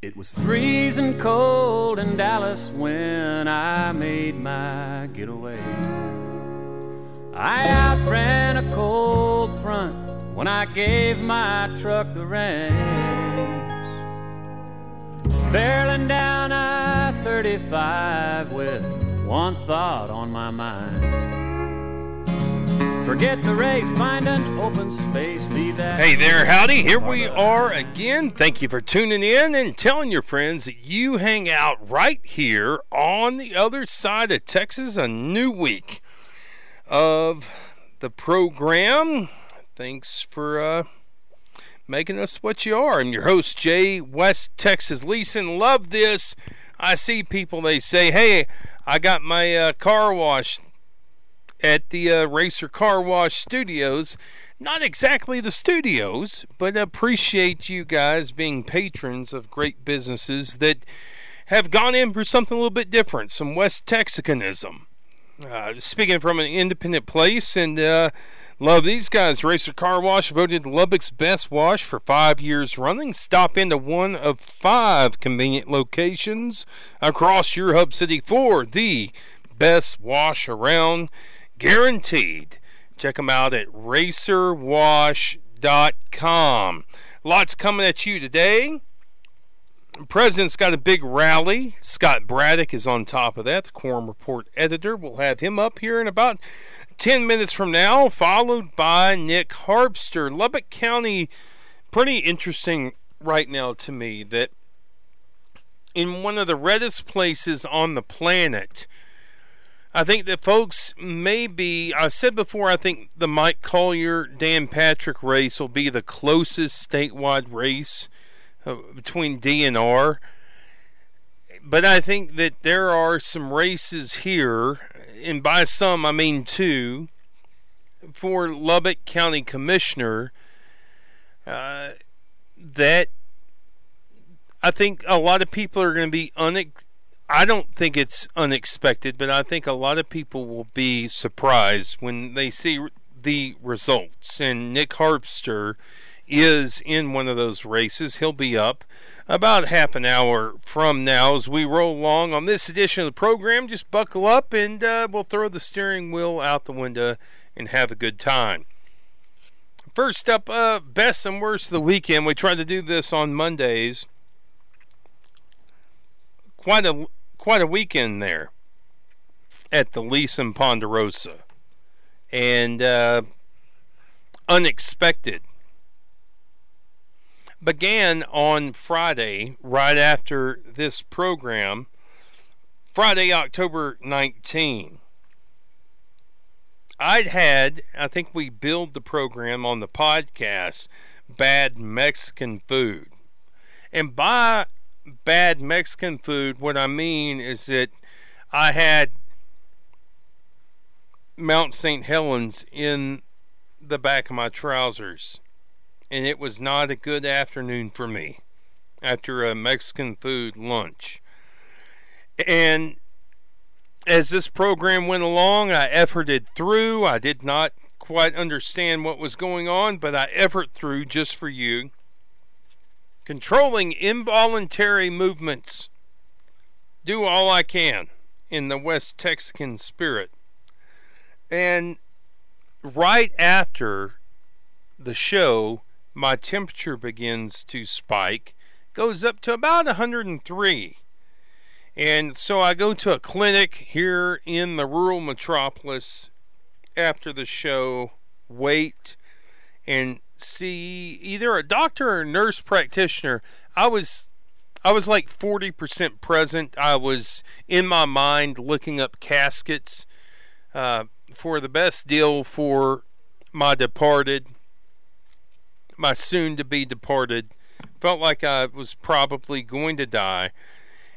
It was freezing cold in Dallas when I made my getaway. I outran a cold front when I gave my truck the reins. Barreling down I 35 with one thought on my mind. Forget the race, find an open space, leave that. Hey there, howdy. Here we are again. Thank you for tuning in and telling your friends that you hang out right here on the other side of Texas. A new week of the program. Thanks for uh, making us what you are. I'm your host, Jay West Texas Leeson. Love this. I see people, they say, hey, I got my uh, car washed at the uh, Racer Car Wash Studios. Not exactly the studios, but appreciate you guys being patrons of great businesses that have gone in for something a little bit different, some West Texicanism. Uh, speaking from an independent place, and uh, love these guys. Racer Car Wash voted Lubbock's best wash for five years running. Stop into one of five convenient locations across your hub city for the best wash around guaranteed. Check them out at racerwash.com. Lots coming at you today. The president's got a big rally. Scott Braddock is on top of that, the Quorum Report editor. We'll have him up here in about 10 minutes from now, followed by Nick Harpster. Lubbock County, pretty interesting right now to me that in one of the reddest places on the planet, I think that folks maybe I said before I think the Mike Collier Dan Patrick race will be the closest statewide race uh, between D and R. But I think that there are some races here, and by some I mean two, for Lubbock County Commissioner uh, that I think a lot of people are going to be unex- I don't think it's unexpected, but I think a lot of people will be surprised when they see the results. And Nick Harpster is in one of those races. He'll be up about half an hour from now as we roll along on this edition of the program. Just buckle up and uh, we'll throw the steering wheel out the window and have a good time. First up, uh, best and worst of the weekend. We try to do this on Mondays. Quite a quite a weekend there at the Leeson Ponderosa. And uh, unexpected. Began on Friday, right after this program, Friday, October 19. I'd had, I think we build the program on the podcast, Bad Mexican Food. And by bad Mexican food, what I mean is that I had Mount St. Helens in the back of my trousers, and it was not a good afternoon for me after a Mexican food lunch. And as this program went along, I efforted through. I did not quite understand what was going on, but I effort through just for you controlling involuntary movements. Do all I can in the West Texican spirit. And right after the show, my temperature begins to spike, goes up to about 103. And so I go to a clinic here in the rural metropolis after the show, wait, and see either a doctor or a nurse practitioner. I was I was like 40% present. I was in my mind looking up caskets uh, for the best deal for my departed, my soon to be departed. Felt like I was probably going to die.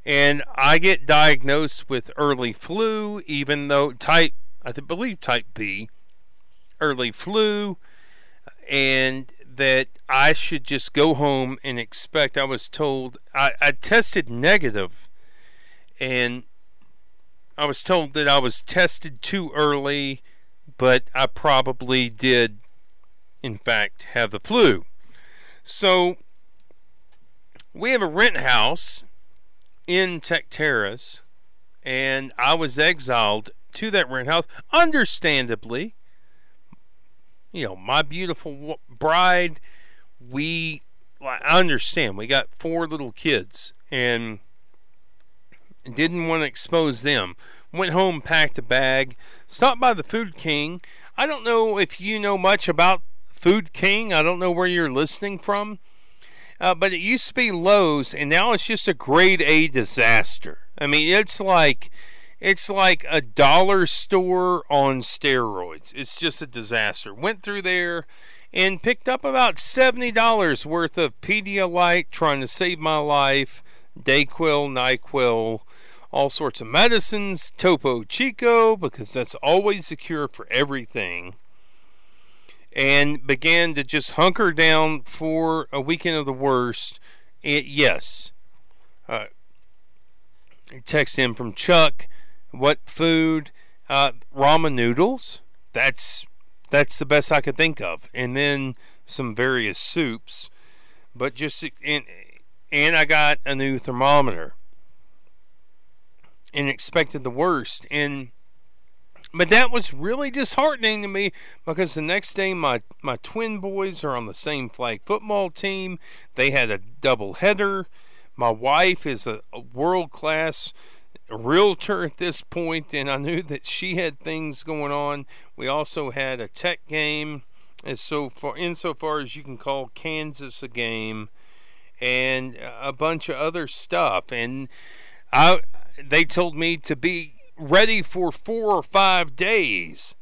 And I get diagnosed with early flu, even though type, I believe type B, early flu and that I should just go home and expect. I was told I, I tested negative, and I was told that I was tested too early, but I probably did, in fact, have the flu. So we have a rent house in Tech Terrace, and I was exiled to that rent house, understandably. You know, my beautiful bride, we, I understand, we got four little kids, and didn't want to expose them. Went home, packed a bag, stopped by the Food King. I don't know if you know much about Food King. I don't know where you're listening from. Uh, but it used to be Lowe's, and now it's just a grade A disaster. I mean, it's like it's like a dollar store on steroids. It's just a disaster. Went through there and picked up about seventy dollars worth of Pedialyte, trying to save my life. Dayquil, Nyquil, all sorts of medicines, Topo Chico, because that's always the cure for everything and began to just hunker down for a weekend of the worst. It, yes. Uh, text in from Chuck. What food? Uh, ramen noodles. That's that's the best I could think of, and then some various soups. But just and and I got a new thermometer and expected the worst. And but that was really disheartening to me because the next day my my twin boys are on the same flag football team. They had a double header. My wife is a, a world class realtor at this point, and I knew that she had things going on. We also had a tech game, as so far insofar as you can call Kansas a game, and a bunch of other stuff. And I, they told me to be ready for four or five days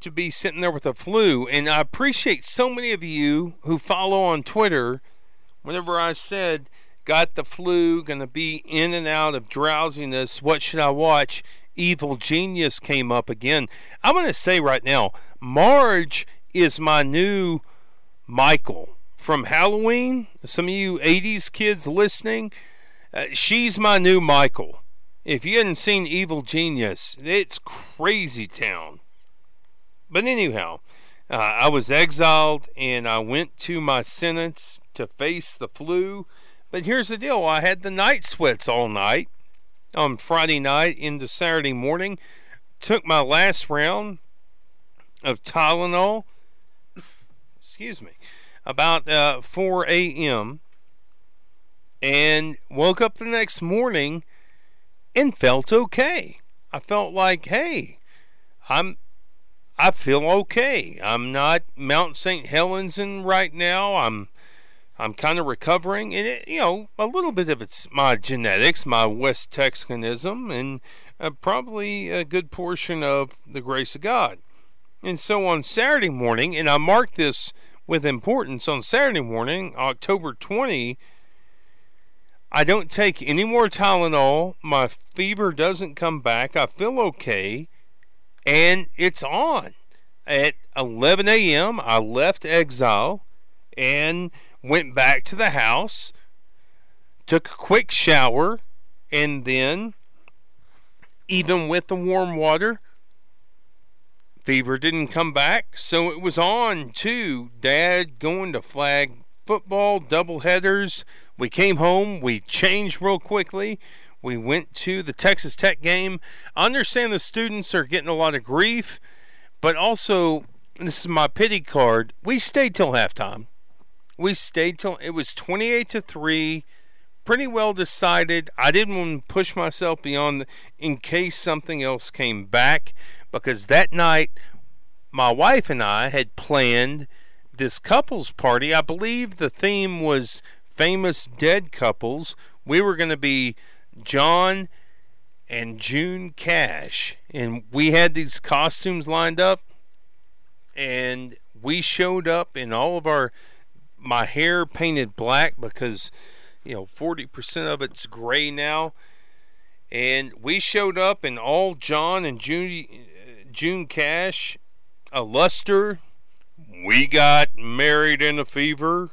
to be sitting there with a flu. And I appreciate so many of you who follow on Twitter. Whenever I said, got the flu, to be in and out of drowsiness, what should I watch? Evil Genius came up again. I'm to say right now, Marge is my new Michael from Halloween. Some of you 80s kids listening, uh, she's my new Michael. If you hadn't seen Evil Genius, it's crazy town. But anyhow, uh, I was exiled and I went to my sentence to face the flu. But here's the deal I had the night sweats all night on Friday night into Saturday morning. Took my last round of Tylenol, excuse me, about uh, 4 a.m. and woke up the next morning and felt okay. I felt like, hey, I'm I feel okay. I'm not Mount St. Helens in right now. I'm I'm kind of recovering, and it, you know, a little bit of it's my genetics, my West Texanism, and uh, probably a good portion of the grace of God. And so on Saturday morning, and I mark this with importance on Saturday morning, October 20, I don't take any more Tylenol. My fever doesn't come back. I feel okay. And it's on. At 11 a.m., I left exile and went back to the house, took a quick shower, and then, even with the warm water, fever didn't come back. So it was on to Dad going to flag football, double headers we came home, we changed real quickly. We went to the Texas Tech game. I understand the students are getting a lot of grief, but also, this is my pity card. We stayed till halftime. We stayed till it was 28 to 3 pretty well decided. I didn't want to push myself beyond the, in case something else came back because that night my wife and I had planned this couples party. I believe the theme was famous dead couples. We were going to be John and June Cash. And we had these costumes lined up. And we showed up in all of our, my hair painted black because, you know, 40% of it's gray now. And we showed up in all John and June, June Cash, a luster. We got married in a fever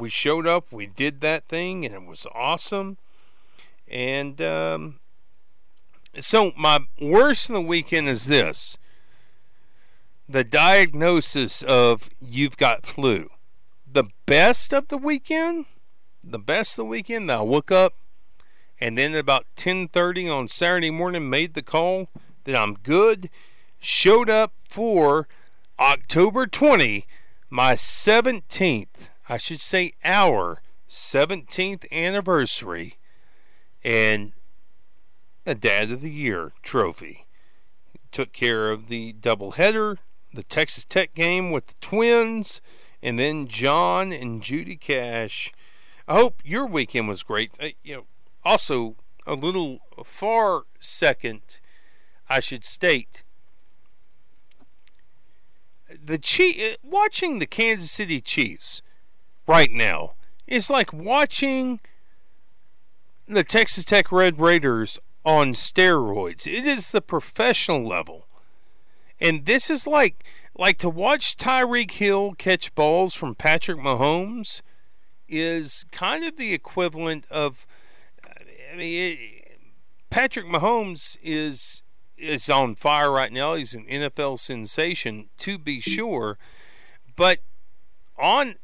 we showed up, we did that thing, and it was awesome. And um, so, my worst of the weekend is this the diagnosis of you've got flu. The best of the weekend, the best of the weekend. I woke up and then about 10:30 on Saturday morning made the call that I'm good. Showed up for October 20, my 17th, I should say our 17th anniversary and a Dad of the Year trophy. Took care of the doubleheader, the Texas Tech game with the Twins, and then John and Judy Cash. I hope your weekend was great. Uh, you know, also a little far second, I should state. The Chief, watching the Kansas City Chiefs right now is like watching the Texas Tech Red Raiders on steroids. It is the professional level. And this is like like to watch Tyreek Hill catch balls from Patrick Mahomes is kind of the equivalent of I mean it, Patrick Mahomes is is on fire right now. He's an NFL sensation to be sure, but on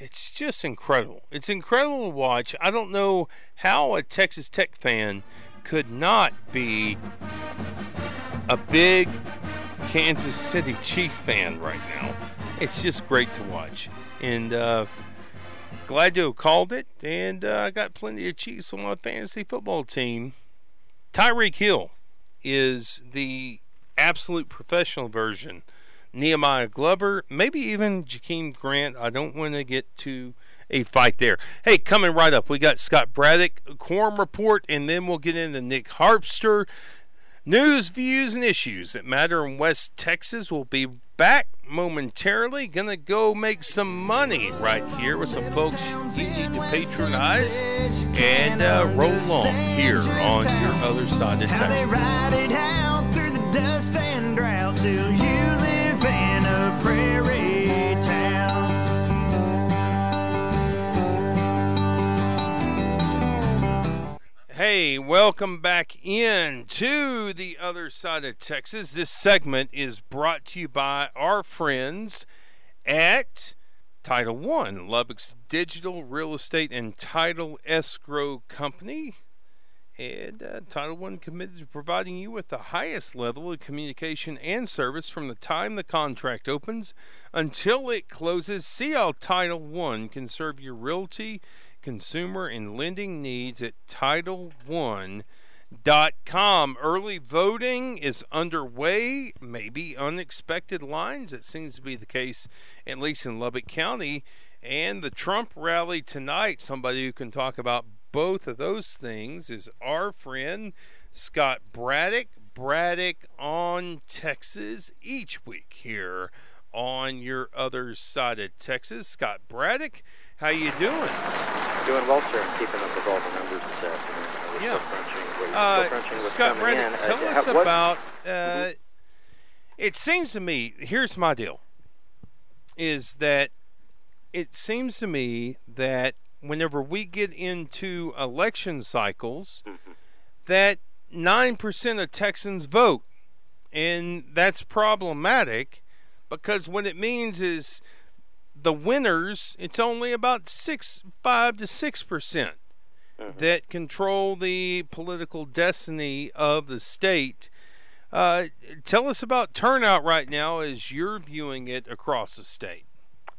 it's just incredible. It's incredible to watch. I don't know how a Texas Tech fan could not be a big Kansas City Chief fan right now. It's just great to watch. And uh, glad to have called it. And uh, I got plenty of Chiefs on my fantasy football team. Tyreek Hill is the absolute professional version Nehemiah Glover, maybe even Jakeem Grant. I don't want to get to a fight there. Hey, coming right up, we got Scott Braddock, Quorum Report, and then we'll get into Nick Harpster. News, views, and issues that matter in West Texas will be back momentarily. Gonna go make some money right here with some folks you need to patronize and uh, roll on here on your other side of Texas. Hey, welcome back in to the other side of Texas. This segment is brought to you by our friends at Title One, Lubbock's digital real estate and title escrow company. And uh, Title One committed to providing you with the highest level of communication and service from the time the contract opens until it closes. See how Title One can serve your realty consumer and lending needs at TitleOne.com. Early voting is underway, maybe unexpected lines. It seems to be the case, at least in Lubbock County. And the Trump rally tonight, somebody who can talk about both of those things is our friend Scott Braddock. Braddock on Texas each week here on your other side of Texas. Scott Braddock, how you doing? Doing well, sir. I'm keeping up with all the numbers this afternoon. yeah. Uh, Scott Braddock, tell uh, us about. Uh, mm-hmm. It seems to me. Here's my deal. Is that it seems to me that whenever we get into election cycles, mm-hmm. that nine percent of Texans vote, and that's problematic because what it means is the winners, it's only about six, five to six percent mm-hmm. that control the political destiny of the state. Uh, tell us about turnout right now as you're viewing it across the state.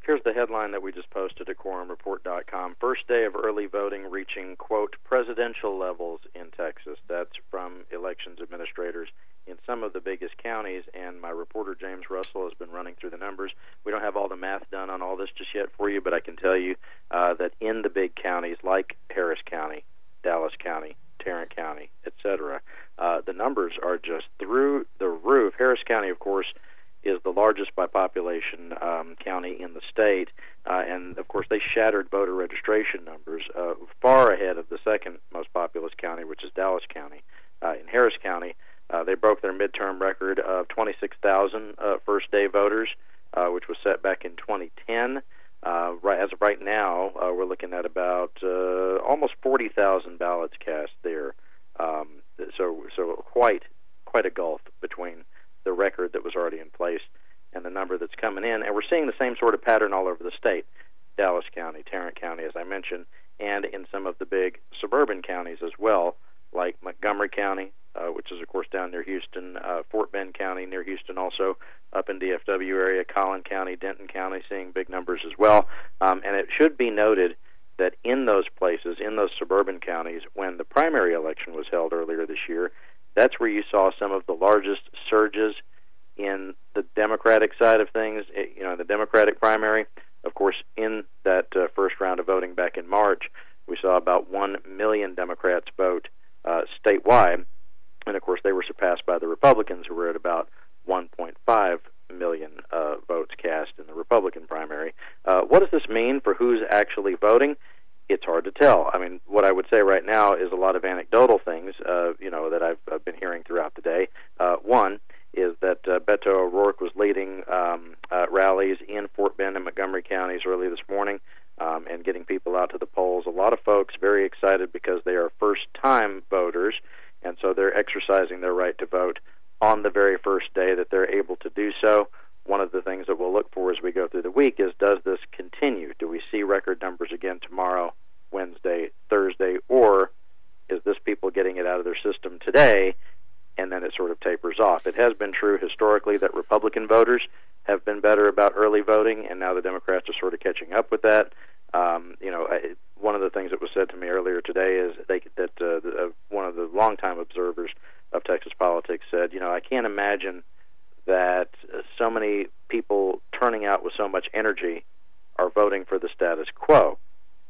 Here's the headline that we just posted at quorumreport.com. First day of early voting reaching, quote, presidential levels in Texas. That's from elections administrators in some of the biggest counties, and my reporter James Russell has been running through the numbers. We don't have all the math done on all this just yet for you, but I can tell you uh, that in the big counties like Harris County, Dallas County, Tarrant County, etc., uh, the numbers are just through the roof. Harris County, of course, is the largest by population um, county in the state, uh, and of course they shattered voter registration numbers uh, far ahead of the second most populous county, which is Dallas County. Uh, in Harris County, uh, they broke their midterm record of 26,000 uh, first day voters, uh, which was set back in 2010. Uh, right as of right now, uh, we're looking at about uh, almost 40,000 ballots cast there. Um, so, so quite quite a gulf between the record that was already in place and the number that's coming in. And we're seeing the same sort of pattern all over the state. Dallas County, Tarrant County, as I mentioned, and in some of the big suburban counties as well, like Montgomery County, uh, which is of course down near Houston, uh, Fort Bend County near Houston, also up in DFW area, Collin County, Denton County, seeing big numbers as well. Um, and it should be noted that in those places, in those suburban counties, when the primary election was held earlier this year, that's where you saw some of the largest surges in the Democratic side of things. Eh, you know, the Democratic primary. Of course, in that uh, first round of voting back in March, we saw about one million Democrats vote uh, statewide, and of course, they were surpassed by the Republicans, who were at about 1.5 million uh, votes cast in the Republican primary. Uh, what does this mean for who's actually voting? It's hard to tell. I mean, what I would say right now is a lot of anecdotal things, uh, you know, that I've, I've been hearing throughout the day. Uh, one is that uh, Beto O'Rourke was leading um, uh, rallies in Fort Bend and Montgomery counties early this morning um, and getting people out to the polls. A lot of folks very excited because they are first-time voters, and so they're exercising their right to vote on the very first day that they're able to do so. One of the things that we'll look for as we go through the week is does this continue? Do we see record numbers again tomorrow, Wednesday, Thursday, or is this people getting it out of their system today and then it sort of tapers off? It has been true historically that Republican voters have been better about early voting, and now the Democrats are sort of catching up with that. Um, you know, I, one of the things that was said to me earlier today is they, that uh, the, uh, one of the longtime observers of Texas politics said, you know, I can't imagine that so many people turning out with so much energy are voting for the status quo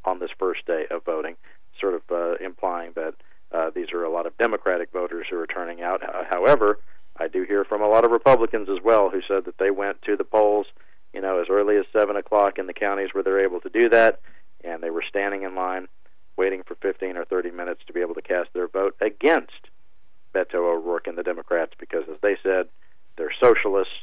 on this first day of voting, sort of uh, implying that uh, these are a lot of Democratic voters who are turning out. However, I do hear from a lot of Republicans as well who said that they went to the polls, you know, as early as seven o'clock in the counties where they're able to do that, and they were standing in line, waiting for 15 or 30 minutes to be able to cast their vote against Beto O'Rourke and the Democrats because, as they said, they're socialists,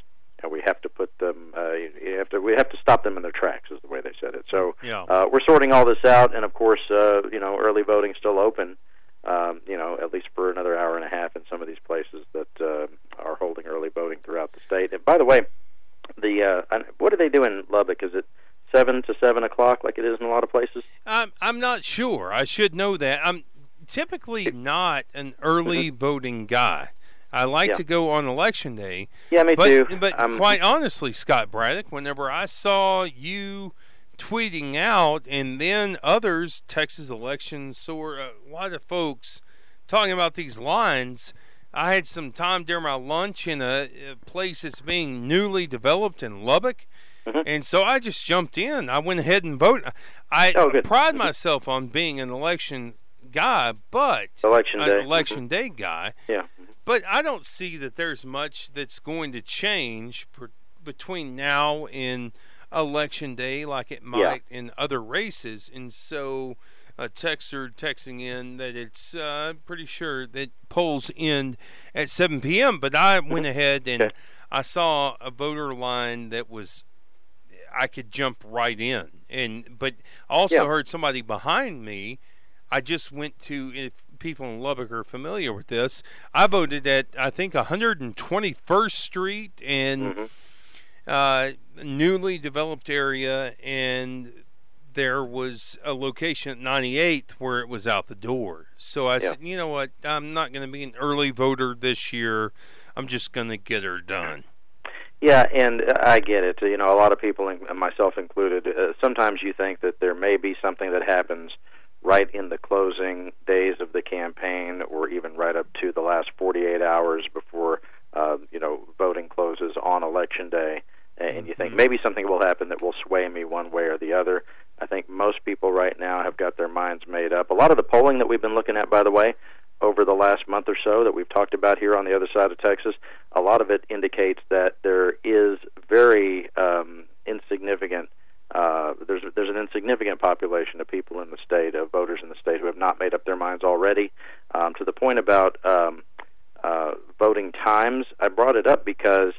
and we have to put them. Uh, you have to. We have to stop them in their tracks, is the way they said it. So yeah. uh, we're sorting all this out, and of course, uh, you know, early voting still open. Um, you know, at least for another hour and a half in some of these places that uh, are holding early voting throughout the state. And by the way, the uh, what do they do in Lubbock? Is it seven to seven o'clock, like it is in a lot of places? I'm I'm not sure. I should know that. I'm typically not an early mm-hmm. voting guy. I like yeah. to go on election day. Yeah, me but, too. But um, quite honestly, Scott Braddock, whenever I saw you tweeting out and then others, Texas elections, so a lot of folks talking about these lines, I had some time during my lunch in a, a place that's being newly developed in Lubbock. Mm-hmm. And so I just jumped in. I went ahead and voted. I oh, pride mm-hmm. myself on being an election guy, but election day, an election mm-hmm. day guy. Yeah. But I don't see that there's much that's going to change per, between now and election day, like it might yeah. in other races. And so, a texter texting in that it's uh, pretty sure that polls end at 7 p.m. But I mm-hmm. went ahead and okay. I saw a voter line that was I could jump right in, and but also yeah. heard somebody behind me. I just went to if people in Lubbock are familiar with this. I voted at I think 121st Street and mm-hmm. Uh, newly developed area, and there was a location at 98th where it was out the door. So I yeah. said, you know what, I'm not going to be an early voter this year. I'm just going to get her done. Yeah, and I get it. You know, a lot of people, myself included, uh, sometimes you think that there may be something that happens right in the closing days of the campaign, or even right up to the last 48 hours before uh, you know voting closes on election day, and you think maybe something will happen that will sway me one way or the other. I think most people right now have got their minds made up. A lot of the polling that we've been looking at, by the way, over the last month or so that we've talked about here on the other side of Texas, a lot of it indicates that there is very um, insignificant uh, there's there's an insignificant population of people in the state of voters in the state who have not made up their minds already. Um, to the point about um, uh, voting times, I brought it up because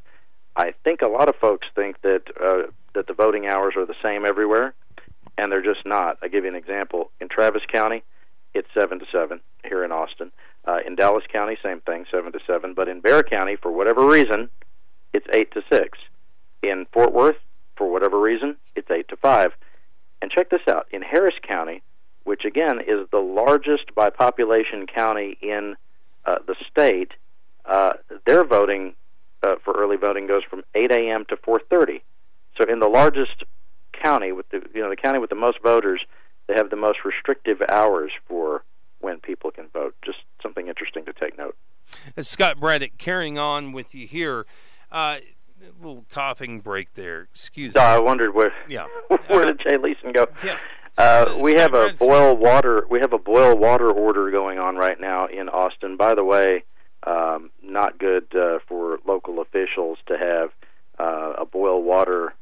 I think a lot of folks think that uh, that the voting hours are the same everywhere, and they're just not. I give you an example. In Travis County, it's seven to seven here in Austin. Uh, in Dallas County, same thing, seven to seven. But in Bexar County, for whatever reason, it's eight to six. In Fort Worth, for whatever reason, it's 8 to 5. And check this out in Harris County, which again is the largest by population county in uh, the state, uh, their voting uh, for early voting goes from 8 a.m. to 4:30. So in the largest county with the you know the county with the most voters, they have the most restrictive hours for when people can vote. Just something interesting to take note. As Scott Braddock carrying on with you here. Uh, a little coughing break there. Excuse me. I wondered where. Yeah. where did Jay Leeson go? Yeah. Uh, we have a boil water. We have a boil water order going on right now in Austin. By the way, um, not good uh, for local officials to have uh, a boil water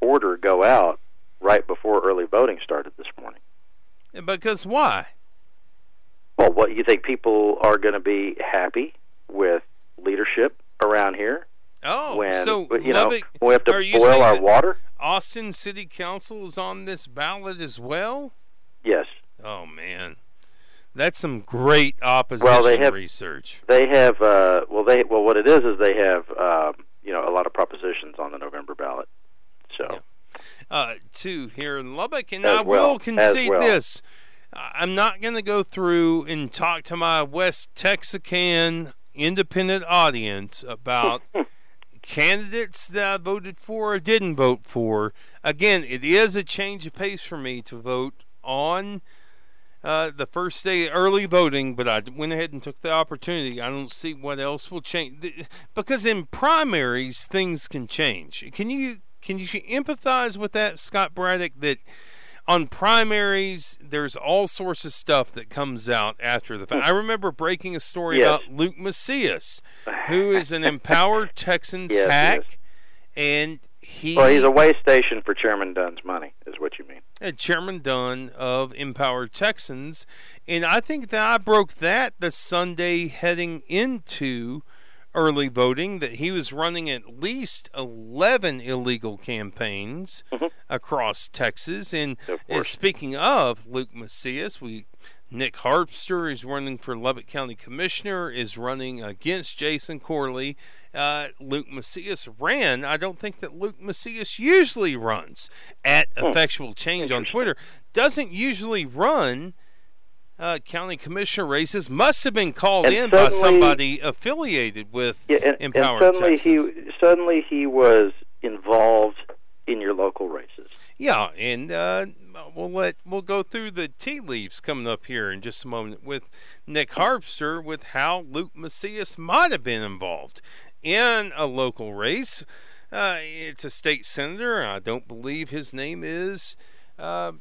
order go out right before early voting started this morning. Because why? Well, what you think people are going to be happy with leadership around here? Oh, when, so you Lubbock, know we have to boil our water. Austin City Council is on this ballot as well. Yes. Oh man, that's some great opposition well, they have, research. They have. Uh, well, they well, what it is is they have um, you know a lot of propositions on the November ballot. So. Yeah. Uh, two here in Lubbock, and as I well, will concede well. this. I'm not going to go through and talk to my West Texarkana independent audience about candidates that I voted for or didn't vote for. Again, it is a change of pace for me to vote on uh, the first day early voting, but I went ahead and took the opportunity. I don't see what else will change because in primaries things can change. Can you can you empathize with that, Scott Braddock? That on primaries, there's all sorts of stuff that comes out after the fact. I remember breaking a story yes. about Luke Macias, who is an empowered Texans yes, hack, yes. and he. Well, he's a way station for Chairman Dunn's money, is what you mean. Uh, Chairman Dunn of Empowered Texans, and I think that I broke that the Sunday heading into early voting that he was running at least 11 illegal campaigns mm-hmm. across Texas. And, and, speaking of Luke Macias, we Nick Harpster is running for Lubbock County Commissioner, is running against Jason Corley. Uh, Luke Macias ran. I don't think that Luke Macias usually runs at hmm. Effectual Change on Twitter. Doesn't usually run uh, county commissioner races must have been called and in suddenly, by somebody affiliated with yeah, and, Empowered and suddenly Texas. he suddenly he was involved in your local races. Yeah, and uh, we'll let we'll go through the tea leaves coming up here in just a moment with Nick Harpster with how Luke Macias might have been involved in a local race. Uh, it's a state senator. I don't believe his name is. Uh,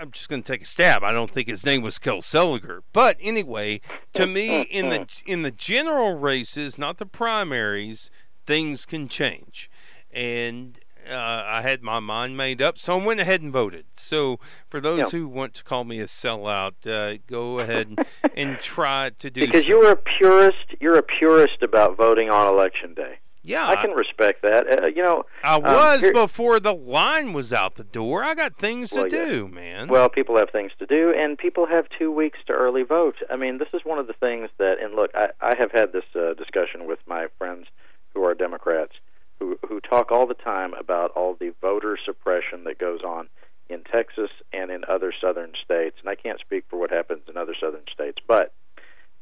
I'm just going to take a stab. I don't think his name was Kel Seliger. But anyway, to me, in the in the general races, not the primaries, things can change. And uh, I had my mind made up, so I went ahead and voted. So for those yeah. who want to call me a sellout, uh, go ahead and, and try to do because so. you're a purist. You're a purist about voting on election day. Yeah, I can respect that. Uh, you know, I um, was here- before the line was out the door. I got things Well, to yeah. do, man. Well, people have things to do, and people have two weeks to early vote. I mean, this is one of the things that, and look, I, I have had this uh, discussion with my friends who are Democrats, who who talk all the time about all the voter suppression that goes on in Texas and in other southern states. And I can't speak for what happens in other southern states, but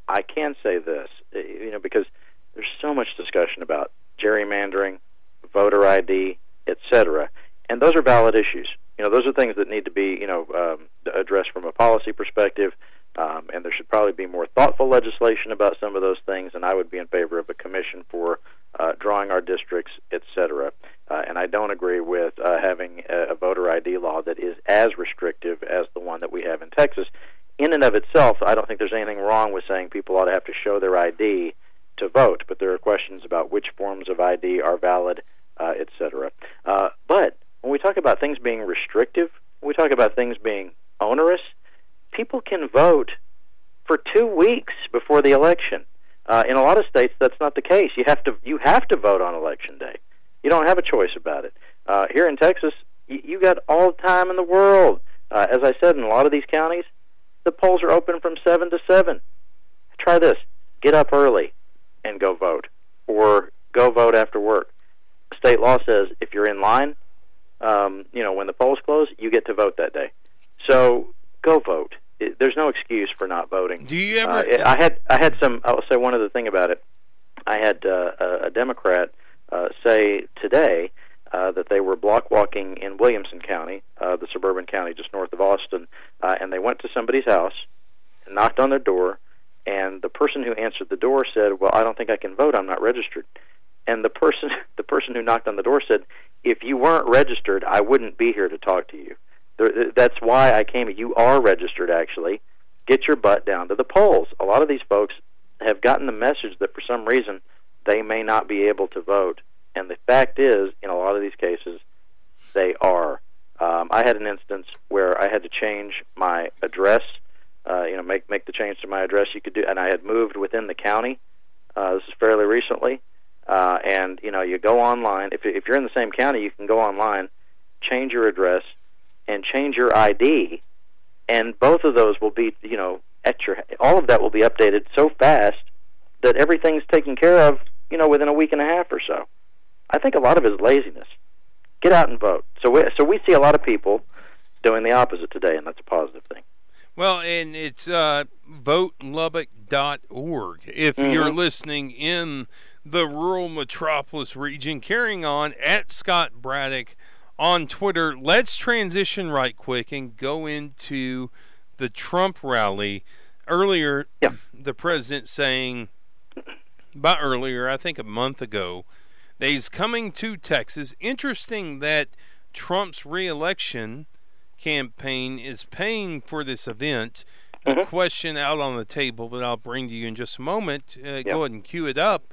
I can say this, uh, you know, because there's so much discussion about gerrymandering, voter ID, etc. And those are valid issues. You know, those are things that need to be, you know, um, addressed from a policy perspective. Um, and there should probably be more thoughtful legislation about some of those things. And I would be in favor of a commission for uh, drawing our districts, etc. Uh, and I don't agree with uh, having a, a voter ID law that is as restrictive as the one that we have in Texas. In and of itself, I don't think there's anything wrong with saying people ought to have to show their ID to vote, but there are questions about which forms of ID are valid, uh, et cetera. Uh, but when we talk about things being restrictive, when we talk about things being onerous, people can vote for two weeks before the election. Uh, in a lot of states, that's not the case. You have to you have to vote on election day. You don't have a choice about it. Uh, here in Texas, you, you got all the time in the world. Uh, as I said, in a lot of these counties, the polls are open from seven to seven. Try this: get up early and go vote, or go vote after work. State law says if you're in line, um, you know when the polls close, you get to vote that day. So go vote. It, there's no excuse for not voting. Do you ever? Uh, I had I had some. I'll say one other thing about it. I had uh, a, a Democrat uh, say today uh, that they were block walking in Williamson County, uh, the suburban county just north of Austin, uh, and they went to somebody's house, and knocked on their door, and the person who answered the door said, "Well, I don't think I can vote. I'm not registered." And the person the person who knocked on the door said, "If you weren't registered, I wouldn't be here to talk to you. That's why I came. You are registered, actually. Get your butt down to the polls. A lot of these folks have gotten the message that for some reason they may not be able to vote." And the fact is, in a lot of these cases, they are. Um, I had an instance where I had to change my address. Uh, you know, make make the change to my address. You could do, and I had moved within the county. Uh, this is fairly recently, uh, and you know, you go online. If if you're in the same county, you can go online, change your address, and change your ID, and both of those will be, you know, at your. All of that will be updated so fast that everything's taken care of, you know, within a week and a half or so. I think a lot of it is laziness. Get out and vote. So we so we see a lot of people doing the opposite today, and that's a positive thing. Well, and it's uh, votelubbock.org. If mm-hmm. you're listening in the rural metropolis region, carrying on at Scott Braddock on Twitter, let's transition right quick and go into the Trump rally. Earlier, yeah. the president saying, about earlier, I think a month ago, that he's coming to Texas. Interesting that Trump's reelection campaign is paying for this event. Mm-hmm. A question out on the table that I'll bring to you in just a moment. Uh, yep. Go ahead and cue it up.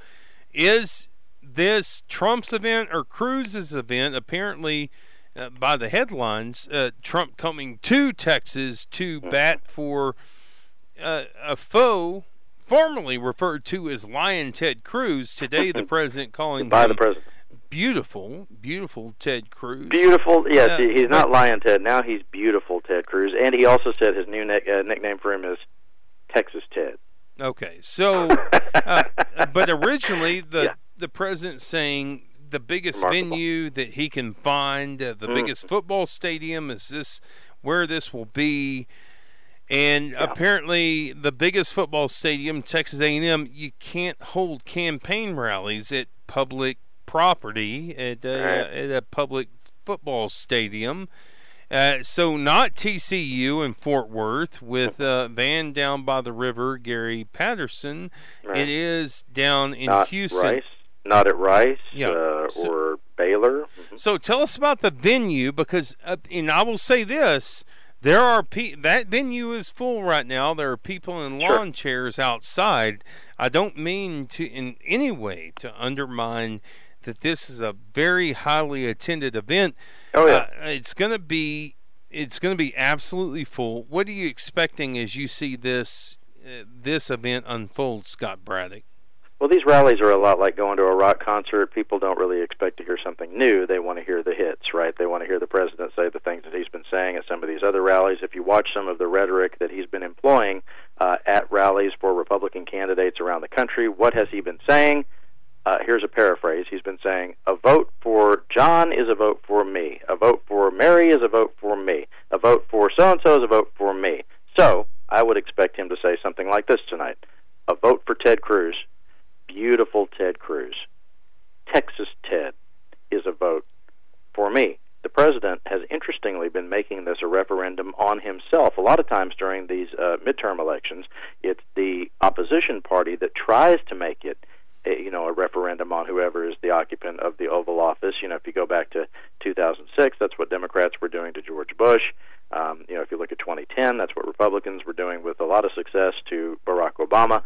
Is this Trump's event or Cruz's event? Apparently, uh, by the headlines, uh, Trump coming to Texas to mm-hmm. bat for uh, a foe formerly referred to as Lyin' Ted Cruz. Today, the president calling by the president beautiful, beautiful Ted Cruz. Beautiful, yes. Uh, he's not Lyin' Ted now. He's beautiful Ted Cruz, and he also said his new uh, nickname for him is Texas Ted. Okay, so, uh, but originally the yeah. the president saying the biggest Remarkable. venue that he can find, uh, the mm. biggest football stadium is this where this will be. And yeah. apparently, the biggest football stadium, Texas A&M, you can't hold campaign rallies at public property at, uh, right. at a public football stadium. Uh, so not TCU in Fort Worth with uh, Van down by the river, Gary Patterson. Right. It is down in not Houston. Rice, not at Rice yeah. Uh, so, or Baylor. Mm-hmm. So tell us about the venue because, uh, and I will say this: there are pe- that venue is full right now. There are people in lawn sure. chairs outside. I don't mean to in any way to undermine that this is a very highly attended event. Oh yeah, uh, it's going to be it's going to be absolutely full. What are you expecting as you see this uh, this event unfold, Scott Braddock? Well, these rallies are a lot like going to a rock concert. People don't really expect to hear something new. They want to hear the hits, right? They want to hear the president say the things that he's been saying at some of these other rallies. If you watch some of the rhetoric that he's been employing uh, at rallies for Republican candidates around the country, what has he been saying? Uh, here's a paraphrase. He's been saying, "A vote for John is a vote for me. A vote for Mary is a vote for me. A vote for so and so is a vote for me." So I would expect him to say something like this tonight: "A vote for Ted Cruz, beautiful Ted Cruz. Texas Ted is a vote for me." The president has interestingly been making this a referendum on himself. A lot of times during these uh, midterm elections, it's the opposition party that tries to make it you know whoever is the occupant of the Oval Office. You know, if you go back to 2006, that's what Democrats were doing to George Bush. Um, you know, if you look at 2010, that's what Republicans were doing with a lot of success to Barack Obama.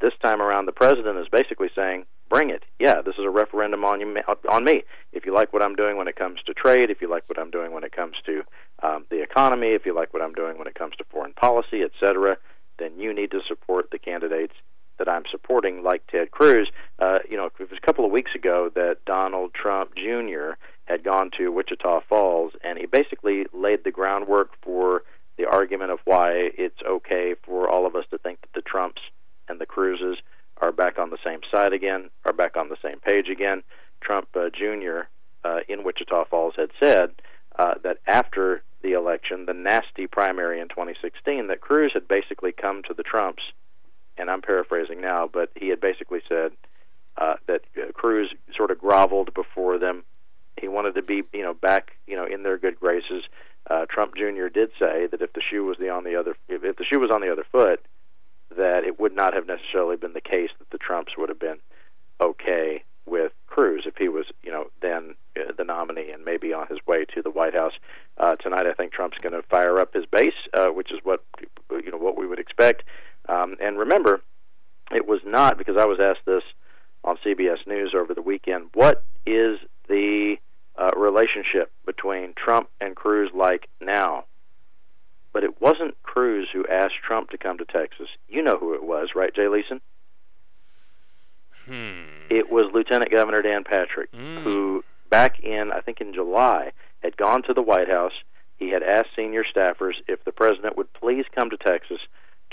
This time around, the president is basically saying, "Bring it! Yeah, this is a referendum on you, on me. If you like what I'm doing when it comes to trade, if you like what I'm doing when it comes to um, the economy, if you like what I'm doing when it comes to foreign policy, etc., then you need to support the candidates that I'm supporting, like Ted Cruz. Uh, you know, it was a couple of weeks ago that Donald Trump Jr. had gone to Wichita Falls, and he basically laid the groundwork for the argument of why it's okay for all of us to think that the Trumps and the Cruzes are back on the same side again, are back on the same page again. Trump uh, Jr. Uh, in Wichita Falls had said uh, that after the election, the nasty primary in 2016 that Cruz had basically come to the Trumps, and I'm paraphrasing now, but he had basically said uh, that uh, Cruz sort of groveled before them. He wanted to be, you know, back, you know, in their good graces. Uh, Trump Jr. did say that if the shoe was the on the other, if, if the shoe was on the other foot, that it would not have necessarily been the case that the Trumps would have been okay with Cruz if he was, you know, then uh, the nominee and maybe on his way to the White House. Uh, tonight, I think Trump's going to fire up his base, uh, which is what you know what we would expect. Um, and remember, it was not because I was asked this on CBS News over the weekend. What is the uh, relationship between Trump and Cruz like now? But it wasn't Cruz who asked Trump to come to Texas. You know who it was, right, Jay Leeson? Hmm. It was Lieutenant Governor Dan Patrick, Mm. who back in, I think in July, had gone to the White House. He had asked senior staffers if the president would please come to Texas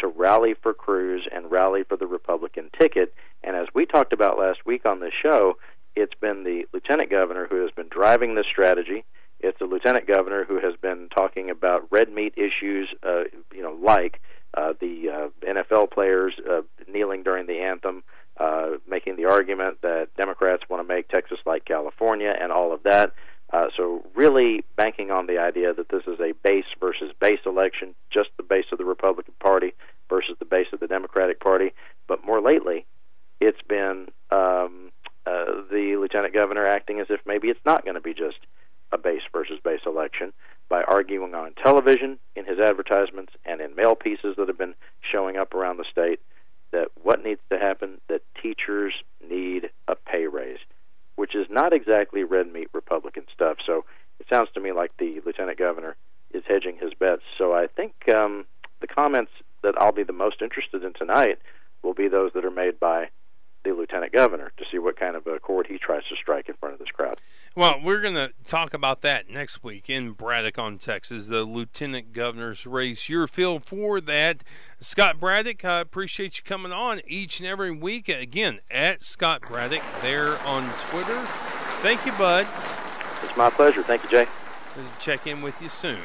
to rally for Cruz and rally for the Republican ticket. And as we talked about last week on this show, it's been the lieutenant governor who has been driving this strategy. It's the lieutenant governor who has been talking about red meat issues, uh, you know, like uh, the uh, NFL players uh, kneeling during the anthem, uh, making the argument that Democrats want to make Texas like California, and all of that. Uh, so, really banking on the idea that this is a base versus base election, just the base of the Republican Party versus the base of the Democratic Party. But more lately, it's been um, uh, the lieutenant governor acting as if maybe it's not going to be just a base versus base election by arguing on television, in his advertisements, and in mail pieces that have been showing up around the state that what needs to happen that teachers need a pay raise, which is not exactly red meat Republican stuff. So it sounds to me like the lieutenant governor is hedging his bets. So I think um, the comments that I'll be the most interested in tonight will be those that are made by the lieutenant governor to see what kind of a chord he tries to strike in front of this crowd. Well, we're going to talk about that next week in Braddock on Texas, the lieutenant governor's race. Your feel for that. Scott Braddock, I appreciate you coming on each and every week. Again, at Scott Braddock there on Twitter. Thank you, bud. It's my pleasure. Thank you, Jay. We'll check in with you soon.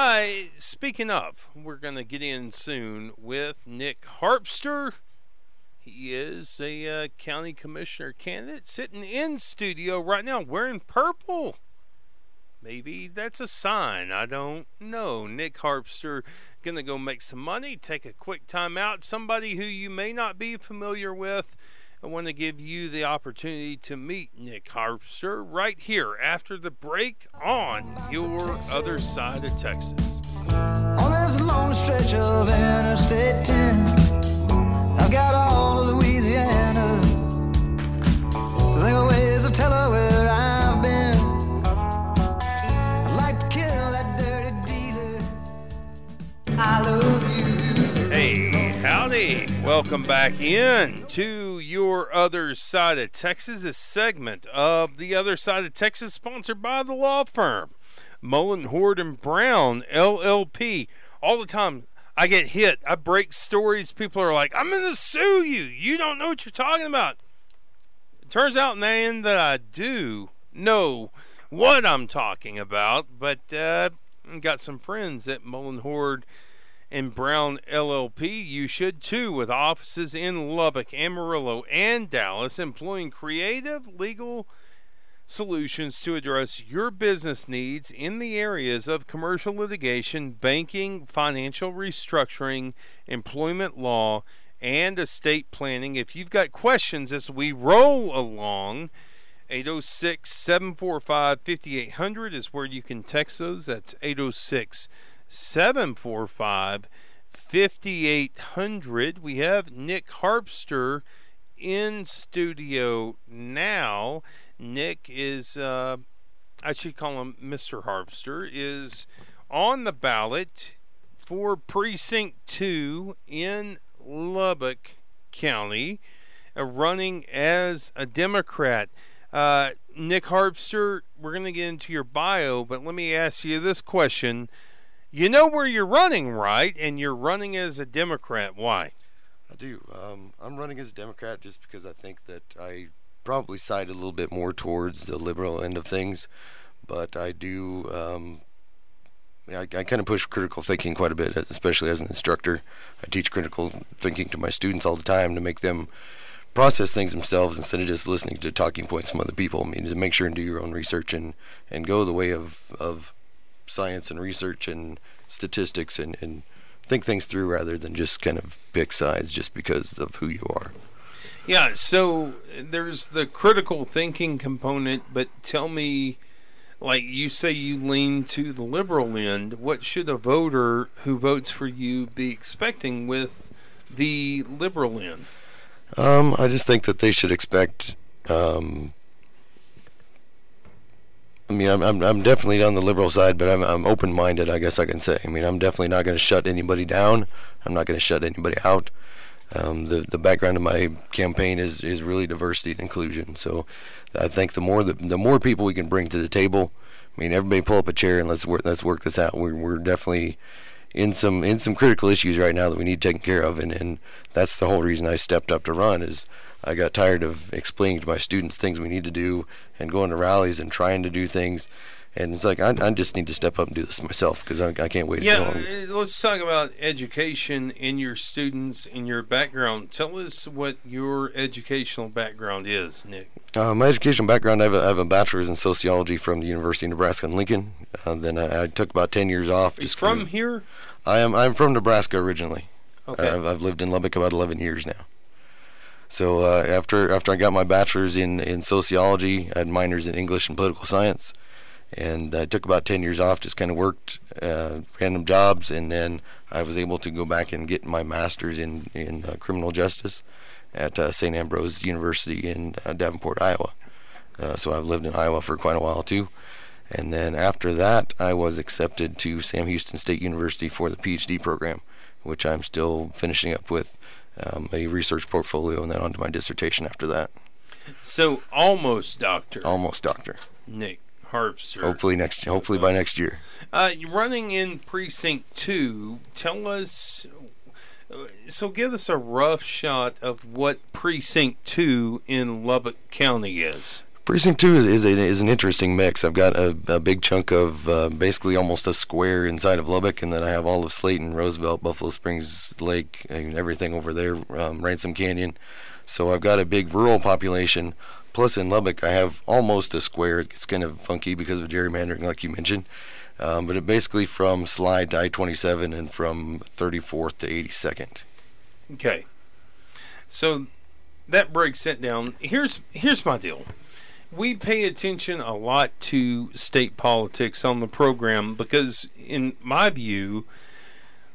Uh, speaking of, we're going to get in soon with Nick Harpster. He is a uh, county commissioner candidate sitting in studio right now wearing purple. Maybe that's a sign. I don't know. Nick Harpster gonna go make some money, take a quick time out. Somebody who you may not be familiar with. I want to give you the opportunity to meet Nick Harpster right here after the break on your other side of Texas. On this long stretch of Interstate 10, I've got all of Louisiana. Think of ways to tell her where I've been. I'd like to kill that dirty dealer. I love you. Hey, howdy. Welcome back in to your other side of Texas, a segment of the other side of Texas sponsored by the law firm Mullin Hoard and Brown LLP. All the time I get hit, I break stories. People are like, "I'm to sue you. You don't know what you're talking about." It turns out end that I do know what I'm talking about, but uh, got some friends at Mullin Hoard and Brown LLP. You should too, with offices in Lubbock, Amarillo, and Dallas, employing creative legal solutions to address your business needs in the areas of commercial litigation, banking, financial restructuring, employment law, and estate planning. If you've got questions as we roll along, 806 745 5800 is where you can text those. That's 806 745 5800. We have Nick Harpster in studio now. Nick is, uh, I should call him Mr. Harpster, is on the ballot for Precinct 2 in Lubbock County, uh, running as a Democrat. Uh, Nick Harpster, we're going to get into your bio, but let me ask you this question. You know where you're running, right? And you're running as a Democrat. Why? I do. Um, I'm running as a Democrat just because I think that I probably side a little bit more towards the liberal end of things, but I do um, I, I kind of push critical thinking quite a bit, especially as an instructor. I teach critical thinking to my students all the time to make them process things themselves instead of just listening to talking points from other people. I mean, to make sure and do your own research and, and go the way of, of science and research and statistics and, and think things through rather than just kind of pick sides just because of who you are. Yeah, so there's the critical thinking component, but tell me, like you say you lean to the liberal end, what should a voter who votes for you be expecting with the liberal end? Um, I just think that they should expect. Um, I mean, I'm, I'm I'm definitely on the liberal side, but I'm I'm open-minded. I guess I can say. I mean, I'm definitely not going to shut anybody down. I'm not going to shut anybody out. Um, the the background of my campaign is is really diversity and inclusion. So, I think the more the, the more people we can bring to the table. I mean, everybody pull up a chair and let's work let's work this out. We're we're definitely in some in some critical issues right now that we need taken care of, and, and that's the whole reason I stepped up to run. Is I got tired of explaining to my students things we need to do and going to rallies and trying to do things. And it's like I, I just need to step up and do this myself because I, I can't wait. Yeah, uh, let's talk about education in your students in your background. Tell us what your educational background is, Nick. Uh, my educational background, I have, a, I have a bachelor's in sociology from the University of Nebraska in Lincoln. Uh, then I, I, took about ten years off. Is from here? I am. I'm from Nebraska originally. Okay. I've, I've lived in Lubbock about 11 years now. So uh, after after I got my bachelor's in, in sociology, I had minors in English and political science, and I took about 10 years off, just kind of worked uh, random jobs, and then I was able to go back and get my master's in in uh, criminal justice at uh, St. Ambrose University in uh, Davenport, Iowa. Uh, so I've lived in Iowa for quite a while too. And then after that, I was accepted to Sam Houston State University for the PhD program, which I'm still finishing up with um, a research portfolio and then onto my dissertation after that. So almost doctor. Almost doctor. Nick Harpster. Hopefully next. Hopefully by next year. Uh, running in precinct two. Tell us. So give us a rough shot of what precinct two in Lubbock County is. Precinct two is is, is an interesting mix. I've got a, a big chunk of uh, basically almost a square inside of Lubbock, and then I have all of Slaton, Roosevelt, Buffalo Springs Lake, and everything over there, um, Ransom Canyon. So I've got a big rural population. Plus, in Lubbock, I have almost a square. It's kind of funky because of gerrymandering, like you mentioned. Um, but it basically from Slide to I-27 and from 34th to 82nd. Okay. So that breaks it down. Here's here's my deal we pay attention a lot to state politics on the program because, in my view,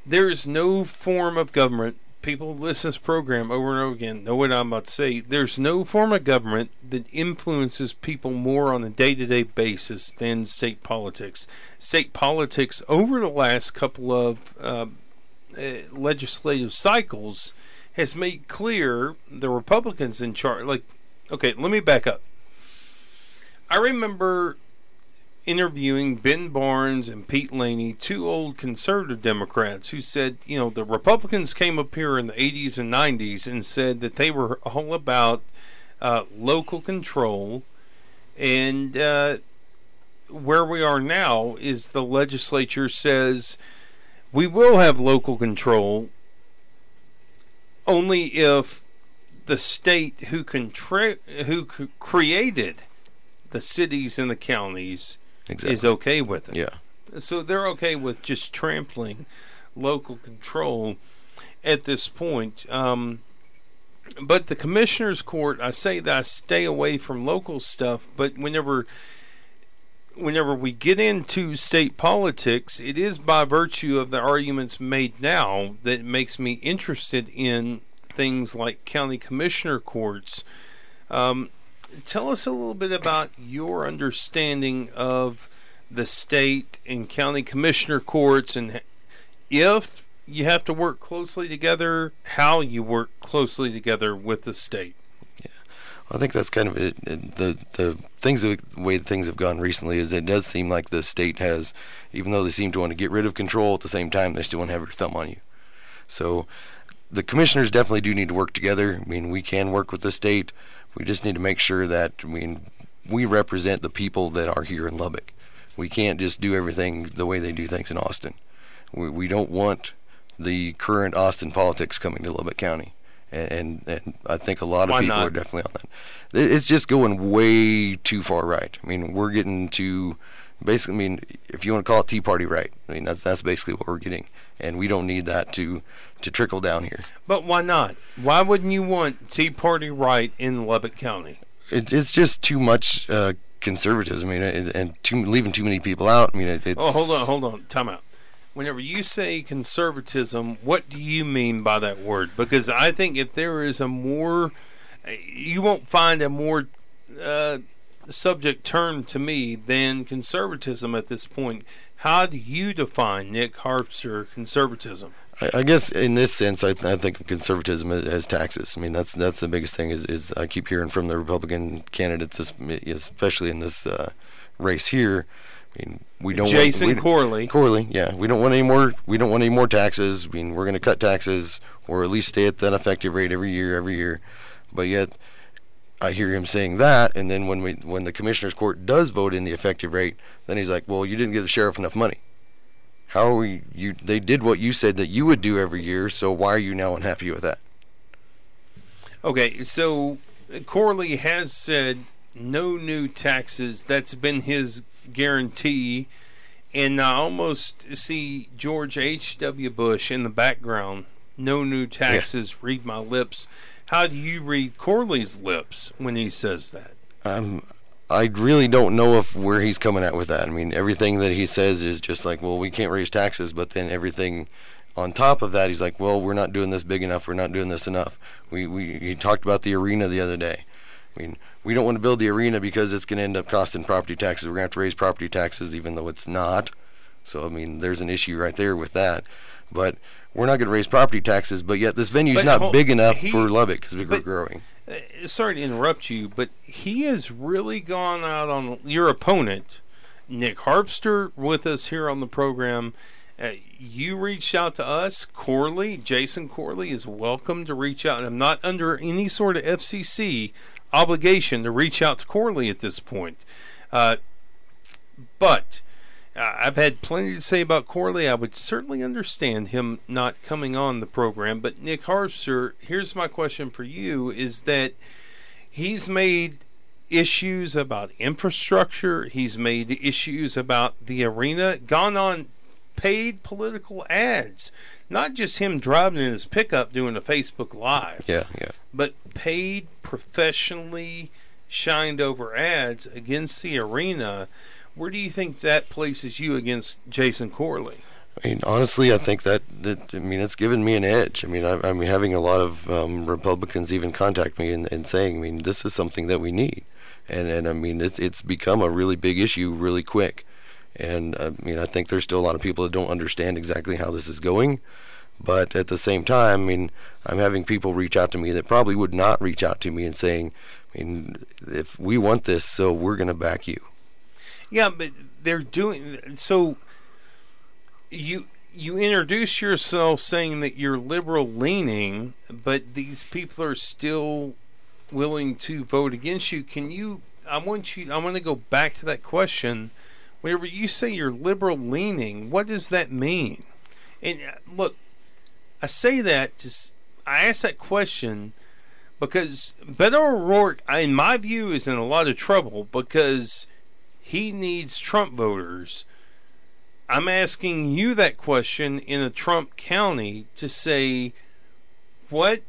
there is no form of government. People listen to this program over and over again, know what I'm about to say. There's no form of government that influences people more on a day to day basis than state politics. State politics, over the last couple of uh, legislative cycles, has made clear the Republicans in charge. Like, okay, let me back up I remember interviewing Ben Barnes and Pete Laney, two old conservative Democrats, who said, you know, the Republicans came up here in the 80s and 90s and said that they were all about uh, local control. And uh, where we are now is the legislature says we will have local control only if the state who, contra- who created the cities and the counties exactly. is okay with it. Yeah. So they're okay with just trampling local control at this point. Um, but the commissioner's court, I say that I stay away from local stuff, but whenever whenever we get into state politics, it is by virtue of the arguments made now that makes me interested in things like county commissioner courts. Um, tell us a little bit about your understanding of the state and county commissioner courts and if you have to work closely together, how you work closely together with the state. Yeah, I think that's kind of it. the the things the way things have gone recently is it does seem like the state has, even though they seem to want to get rid of control, at the same time they still want to have their thumb on you. So the commissioners definitely do need to work together. I mean, we can work with the state we just need to make sure that mean we represent the people that are here in Lubbock. We can't just do everything the way they do things in Austin. We, we don't want the current Austin politics coming to Lubbock County. And, and, and I think a lot of Why people not? are definitely on that. It's just going way too far right. I mean, we're getting to basically. I mean, if you want to call it Tea Party right, I mean that's that's basically what we're getting, and we don't need that to to trickle down here. But why not? Why wouldn't you want Tea Party right in Lubbock County? It, it's just too much uh, conservatism. I mean, and, and too leaving too many people out. I mean, it, it's. Oh, hold on, hold on. Time out. Whenever you say conservatism, what do you mean by that word? Because I think if there is a more, you won't find a more uh, subject turned to me than conservatism at this point. How do you define Nick Harpster conservatism? I, I guess in this sense, I, I think of conservatism as, as taxes. I mean, that's that's the biggest thing. Is, is I keep hearing from the Republican candidates, especially in this uh, race here. I mean, we don't Jason want, we, Corley. Corley, yeah, we don't want any more. We don't want any more taxes. I mean, we're going to cut taxes, or at least stay at that effective rate every year, every year. But yet, I hear him saying that, and then when we when the commissioner's court does vote in the effective rate, then he's like, "Well, you didn't give the sheriff enough money. How are we, you? They did what you said that you would do every year, so why are you now unhappy with that?" Okay, so Corley has said no new taxes. That's been his guarantee. And I almost see George H.W. Bush in the background. No new taxes. Read my lips. How do you read Corley's lips when he says that? Um, I really don't know if where he's coming at with that. I mean, everything that he says is just like, well, we can't raise taxes, but then everything on top of that, he's like, well, we're not doing this big enough. We're not doing this enough. We we he talked about the arena the other day. I mean, we don't want to build the arena because it's going to end up costing property taxes. We're going to have to raise property taxes, even though it's not. So I mean, there's an issue right there with that. But we're not going to raise property taxes. But yet this venue's But not big enough he- for Lubbock because we're growing. Uh, sorry to interrupt you, but he has really gone out on your opponent, Nick Harpster, with us here on the program. Uh, you reached out to us, Corley. Jason Corley is welcome to reach out. I'm not under any sort of FCC obligation to reach out to Corley at this point. Uh, but Uh, I've had plenty to say about Corley. I would certainly understand him not coming on the program. But Nick Harpster, here's my question for you: Is that he's made issues about infrastructure, he's made issues about the arena, gone on paid political ads, not just him driving in his pickup doing a Facebook Live Yeah, yeah. but paid professionally shined over ads against the arena. Where do you think that places you against Jason Corley? I mean, honestly, I think that, that I mean, it's given me an edge. I mean, I, I'm having a lot of um, Republicans even contact me and, and saying, I mean, this is something that we need, and and I mean, it's it's become a really big issue really quick, and I mean, I think there's still a lot of people that don't understand exactly how this is going, but at the same time, I mean, I'm having people reach out to me that probably would not reach out to me and saying, I mean, if we want this, so we're going to back you. Yeah, but they're doing so. You you introduce yourself saying that you're liberal leaning, but these people are still willing to vote against you. Can you? I want you. I want to go back to that question. Whenever you say you're liberal leaning, what does that mean? And uh, look, I say that s- I ask that question because Beto O'Rourke, in my view, is in a lot of trouble because he needs Trump voters. I'm asking you that question in a Trump county to say what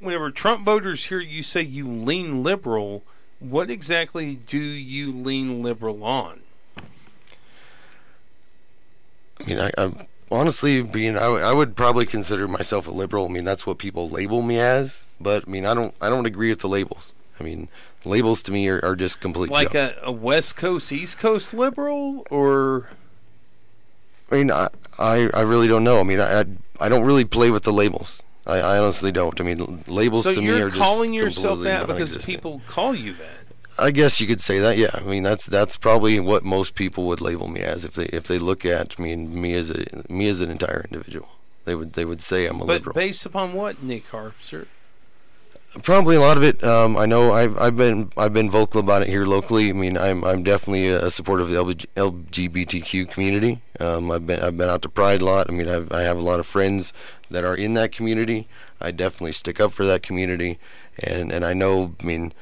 whenever Trump voters hear you say you lean liberal, what exactly do you lean liberal on? I mean, I, I honestly, being, I, I would probably consider myself a liberal. I mean, that's what people label me as. But I mean, I don't, I don't agree with the labels. I mean, labels to me are, are just complete. Like a, a West Coast, East Coast liberal, or I mean, I, I, I really don't know. I mean, I, I, I don't really play with the labels. I, I honestly don't. I mean, labels so to me you're just calling yourself that because people call you that. I guess you could say that. Yeah. I mean, that's that's probably what most people would label me as if they if they look at me and me as a me as an entire individual. They would they would say I'm a But liberal. But based upon what, Nick Harpster? Probably a lot of it. Um, I know I've, I've been I've been vocal about it here locally. I mean, I'm I'm definitely a supporter of the LGBTQ community. Um, I've been I've been out to Pride a lot. I mean, I've, I have a lot of friends that are in that community. I definitely stick up for that community, and and I know. I mean,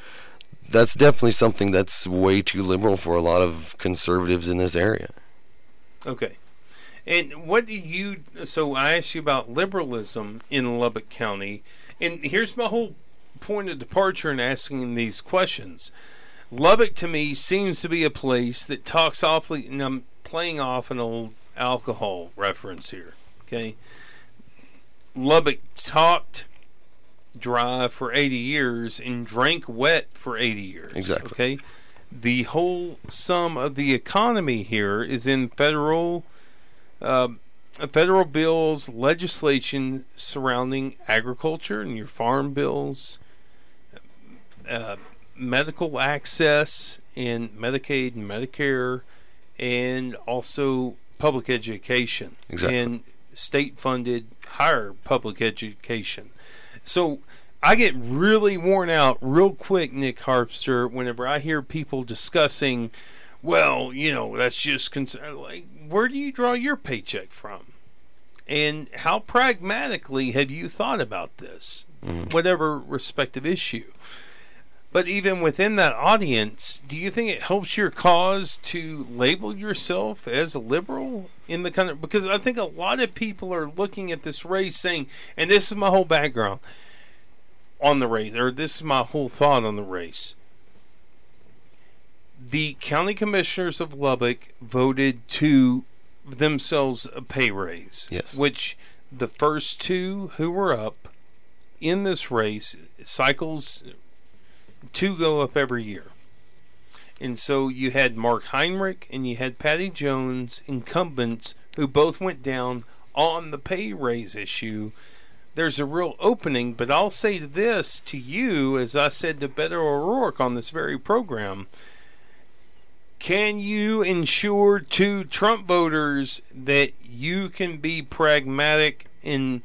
that's definitely something that's way too liberal for a lot of conservatives in this area. Okay. And what do you? So I asked you about liberalism in Lubbock County, and here's my whole point of departure in asking these questions. Lubbock to me seems to be a place that talks awfully, and I'm playing off an old alcohol reference here. Okay, Lubbock talked dry for 80 years and drank wet for 80 years. Exactly. Okay, the whole sum of the economy here is in federal. Uh, federal bills, legislation surrounding agriculture and your farm bills, uh, medical access in Medicaid and Medicare, and also public education exactly. and state-funded higher public education. So I get really worn out real quick, Nick Harpster, whenever I hear people discussing, well, you know, that's just concern. Like, where do you draw your paycheck from? And how pragmatically have you thought about this, mm-hmm. whatever respective issue? But even within that audience, do you think it helps your cause to label yourself as a liberal in the of because I think a lot of people are looking at this race saying, and this is my whole background on the race, or this is my whole thought on the race. The county commissioners of Lubbock voted to themselves a pay raise. Yes. Which the first two who were up in this race cycles two go up every year. And so you had Mark Heinrich and you had Patty Jones, incumbents, who both went down on the pay raise issue. There's a real opening, but I'll say this to you, as I said to Beto O'Rourke on this very program. Can you ensure to Trump voters that you can be pragmatic and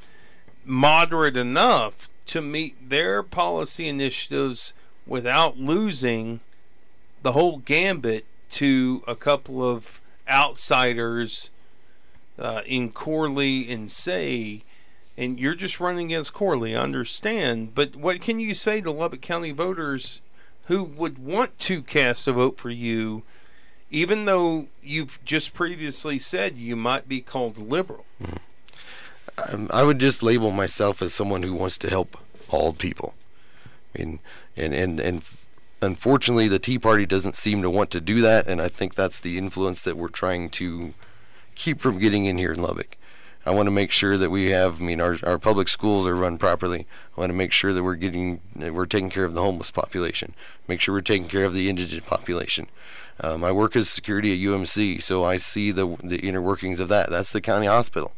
moderate enough to meet their policy initiatives without losing the whole gambit to a couple of outsiders uh, in Corley and Say, and you're just running against Corley, I understand. But what can you say to Lubbock County voters who would want to cast a vote for you, even though you've just previously said you might be called liberal? Um, I would just label myself as someone who wants to help all people. I mean, and and and unfortunately, the Tea Party doesn't seem to want to do that, and I think that's the influence that we're trying to keep from getting in here in Lubbock. I want to make sure that we have. I mean, our our public schools are run properly. I want to make sure that we're getting, that we're taking care of the homeless population. Make sure we're taking care of the indigent population. Um, I work as security at UMC, so I see the the inner workings of that. That's the county hospital.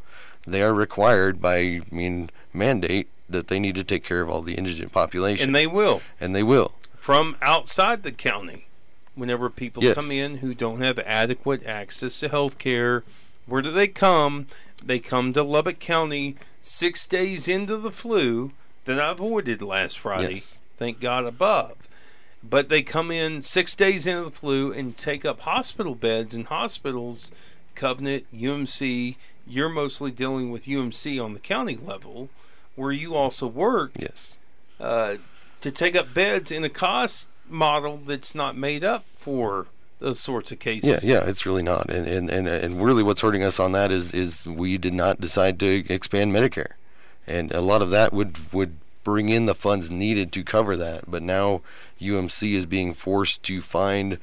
They are required by, I mean, mandate that they need to take care of all the indigent population. And they will. And they will. From outside the county, whenever people yes. come in who don't have adequate access to health care, where do they come? They come to Lubbock County six days into the flu that I avoided last Friday. Yes. Thank God above. But they come in six days into the flu and take up hospital beds in hospitals, Covenant, UMC. You're mostly dealing with UMC on the county level where you also work. Yes. Uh, to take up beds in a cost model that's not made up for those sorts of cases. Yeah, yeah, it's really not. And and, and, and really what's hurting us on that is is we did not decide to expand Medicare. And a lot of that would would bring in the funds needed to cover that. But now UMC is being forced to find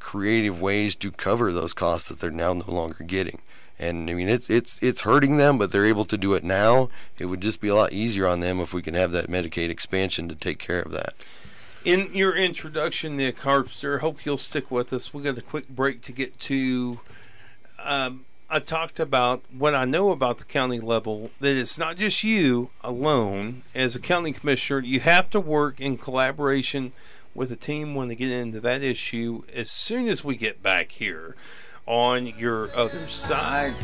creative ways to cover those costs that they're now no longer getting and I mean it's it's it's hurting them, but they're able to do it now. It would just be a lot easier on them if we can have that Medicaid expansion to take care of that. In your introduction, Nick Harpster, hope you'll stick with us. We got a quick break to get to. Um, I talked about what I know about the county level. That it's not just you alone as a county commissioner. You have to work in collaboration with a team when they get into that issue. As soon as we get back here on your other side.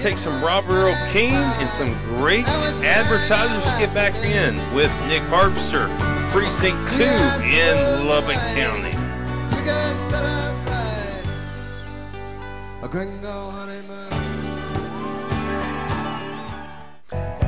Take some Robert Keen and some great advertisers to get back in with Nick Harpster. Precinct 2 in Lubbock County.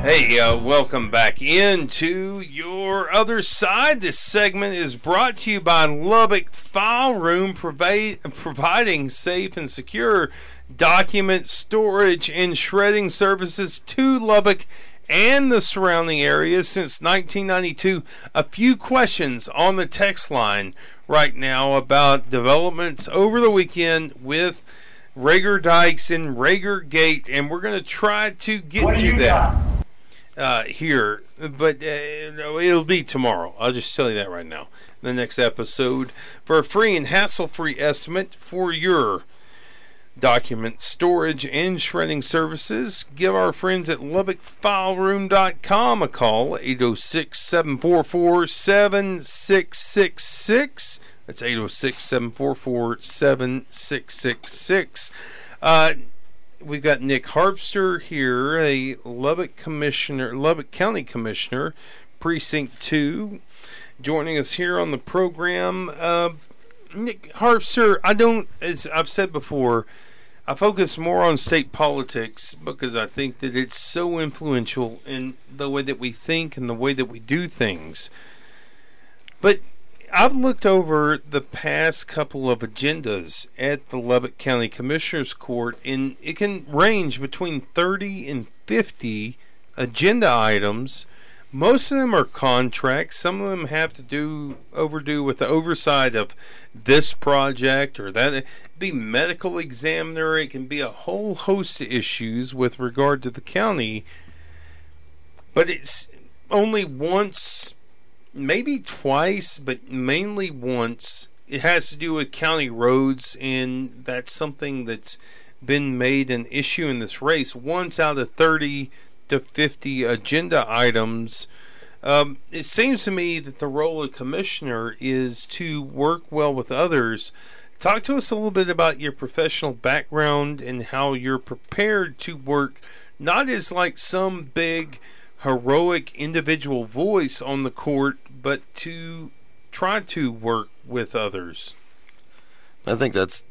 Hey, uh, welcome back into your other side. This segment is brought to you by Lubbock File Room, provi- providing safe and secure document storage and shredding services to Lubbock and the surrounding areas since 1992. A few questions on the text line right now about developments over the weekend with Rager Dykes and Rager Gate, and we're going to try to get to that uh, here, but uh, it'll be tomorrow. I'll just tell you that right now. The next episode for a free and hassle-free estimate for your document storage and shredding services, give our friends at LubbockFileRoom.com a call 806 744 7666. That's 806 744 7666. We've got Nick Harpster here, a Lubbock commissioner, Lubbock County commissioner, precinct two, joining us here on the program. Uh, Nick Harpster, I don't, as I've said before, I focus more on state politics because I think that it's so influential in the way that we think and the way that we do things. But I've looked over the past couple of agendas at the Lubbock County Commissioners Court, and it can range between 30 and 50 agenda items. Most of them are contracts. Some of them have to do overdo with the oversight of this project or that. It be medical examiner. It can be a whole host of issues with regard to the county. But it's only once maybe twice, but mainly once. It has to do with county roads, and that's something that's been made an issue in this race. Once out of 30 to 50 agenda items. Um, it seems to me that the role of commissioner is to work well with others. Talk to us a little bit about your professional background and how you're prepared to work, not as like some big heroic individual voice on the court, but to try to work with others. I think that's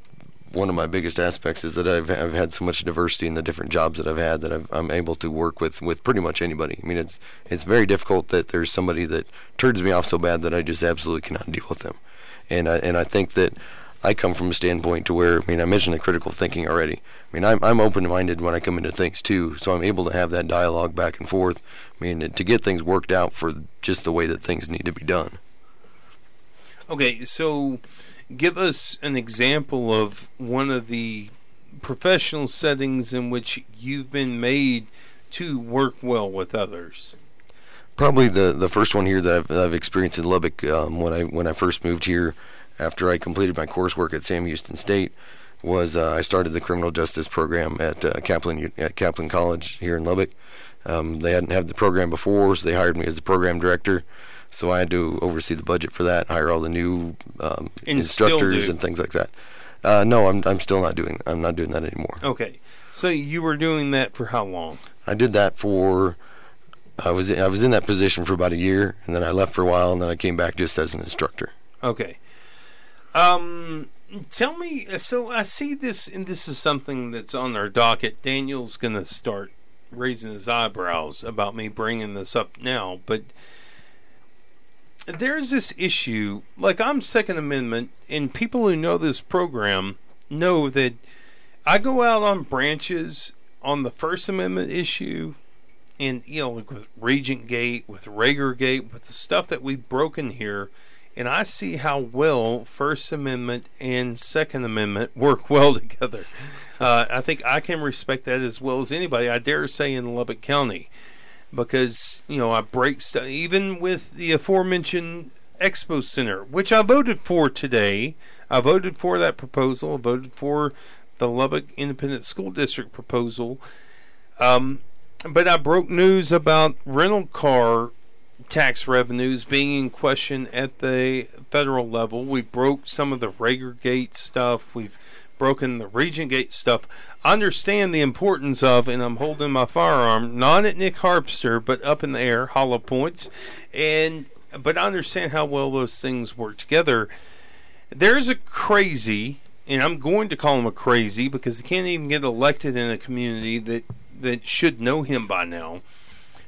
one of my biggest aspects is that I've, I've had so much diversity in the different jobs that I've had that i am able to work with, with pretty much anybody. I mean, it's it's very difficult that there's somebody that turns me off so bad that I just absolutely cannot deal with them, and I, and I think that I come from a standpoint to where I mean I mentioned the critical thinking already. I mean I'm I'm open-minded when I come into things too, so I'm able to have that dialogue back and forth. I mean to get things worked out for just the way that things need to be done. Okay, so give us an example of one of the professional settings in which you've been made to work well with others. Probably the the first one here that I've, I've experienced in Lubbock um, when I when I first moved here after I completed my coursework at Sam Houston State was uh, I started the criminal justice program at uh, Kaplan at Kaplan College here in Lubbock. Um, they hadn't had the program before, so they hired me as the program director. So I had to oversee the budget for that, hire all the new um, instructors and things like that. Uh, no, I'm I'm still not doing I'm not doing that anymore. Okay, so you were doing that for how long? I did that for I was I was in that position for about a year, and then I left for a while, and then I came back just as an instructor. Okay. Um, tell me. So I see this, and this is something that's on our docket. Daniel's going to start raising his eyebrows about me bringing this up now, but there's this issue. Like I'm Second Amendment, and people who know this program know that I go out on branches on the First Amendment issue, and you know, like with Regent Gate, with Rager Gate, with the stuff that we've broken here, and I see how well First Amendment and Second Amendment work well together. Uh, I think I can respect that as well as anybody. I dare say in Lubbock County because you know I break stuff even with the aforementioned Expo Center, which I voted for today. I voted for that proposal. I voted for the Lubbock Independent School District proposal. Um, but I broke news about rental car tax revenues being in question at the federal level. We broke some of the Rager Gate stuff. We've broken the Regent Gate stuff. Understand the importance of, and I'm holding my firearm not at Nick Harpster, but up in the air, hollow points. And but I understand how well those things work together. There's a crazy, and I'm going to call him a crazy because he can't even get elected in a community that that should know him by now,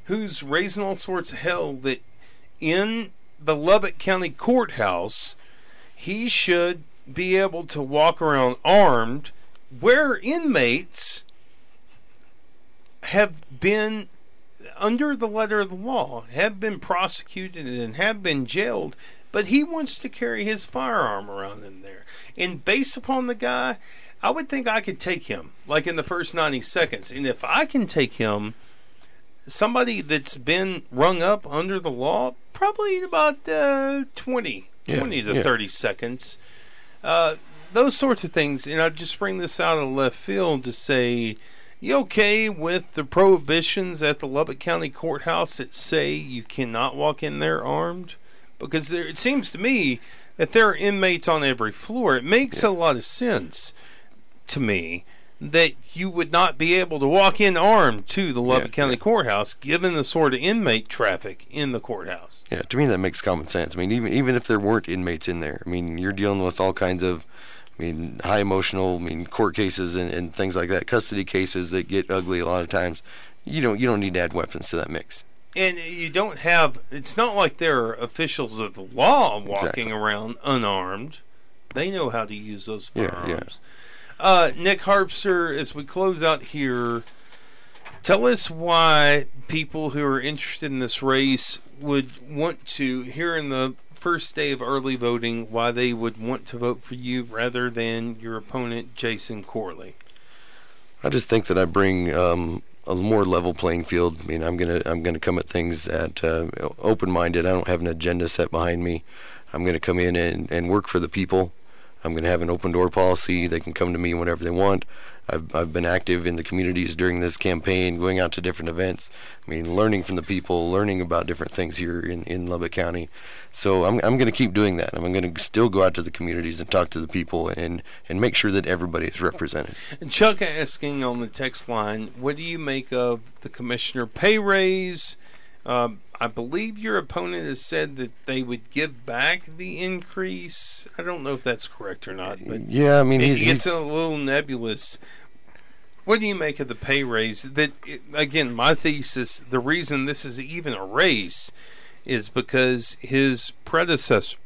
who's raising all sorts of hell that in the Lubbock County Courthouse, he should be able to walk around armed where inmates have been under the letter of the law, have been prosecuted and have been jailed, but he wants to carry his firearm around in there. And based upon the guy, I would think I could take him, like in the first 90 seconds. And if I can take him, somebody that's been rung up under the law, probably about uh, 20, Yeah, 20 to yeah. 30 seconds. Uh, those sorts of things. And I just bring this out of left field to say, you okay with the prohibitions at the Lubbock County Courthouse that say you cannot walk in there armed? Because there, it seems to me that there are inmates on every floor. It makes a lot of sense to me that you would not be able to walk in armed to the Lubbock Yeah, County yeah. Courthouse given the sort of inmate traffic in the courthouse. Yeah, to me that makes common sense. I mean, even even if there weren't inmates in there, I mean, you're dealing with all kinds of, I mean, high emotional, I mean, court cases and, and things like that, custody cases that get ugly a lot of times. You don't you don't need to add weapons to that mix. And you don't have, it's not like there are officials of the law walking Exactly. around unarmed. They know how to use those firearms. yeah. Uh, Nick Harpster, as we close out here, tell us why people who are interested in this race would want to, here in the first day of early voting, why they would want to vote for you rather than your opponent, Jason Corley. I just think that I bring um, a more level playing field. I mean, I'm gonna I'm gonna come at things at uh, open minded. I don't have an agenda set behind me. I'm gonna come in and, and work for the people. I'm gonna have an open door policy. They can come to me whenever they want. I've I've been active in the communities during this campaign, going out to different events. I mean, learning from the people, learning about different things here in, in Lubbock County. So I'm I'm going to keep doing that. I'm going to still go out to the communities and talk to the people and and make sure that everybody is represented. Chuck asking on the text line, what do you make of the commissioner pay raise? Um, I believe your opponent has said that they would give back the increase. I don't know if that's correct or not, but Yeah, I mean, it he's, gets he's a little nebulous. What do you make of the pay raise? That it, again, my thesis: the reason this is even a race is because his predecessor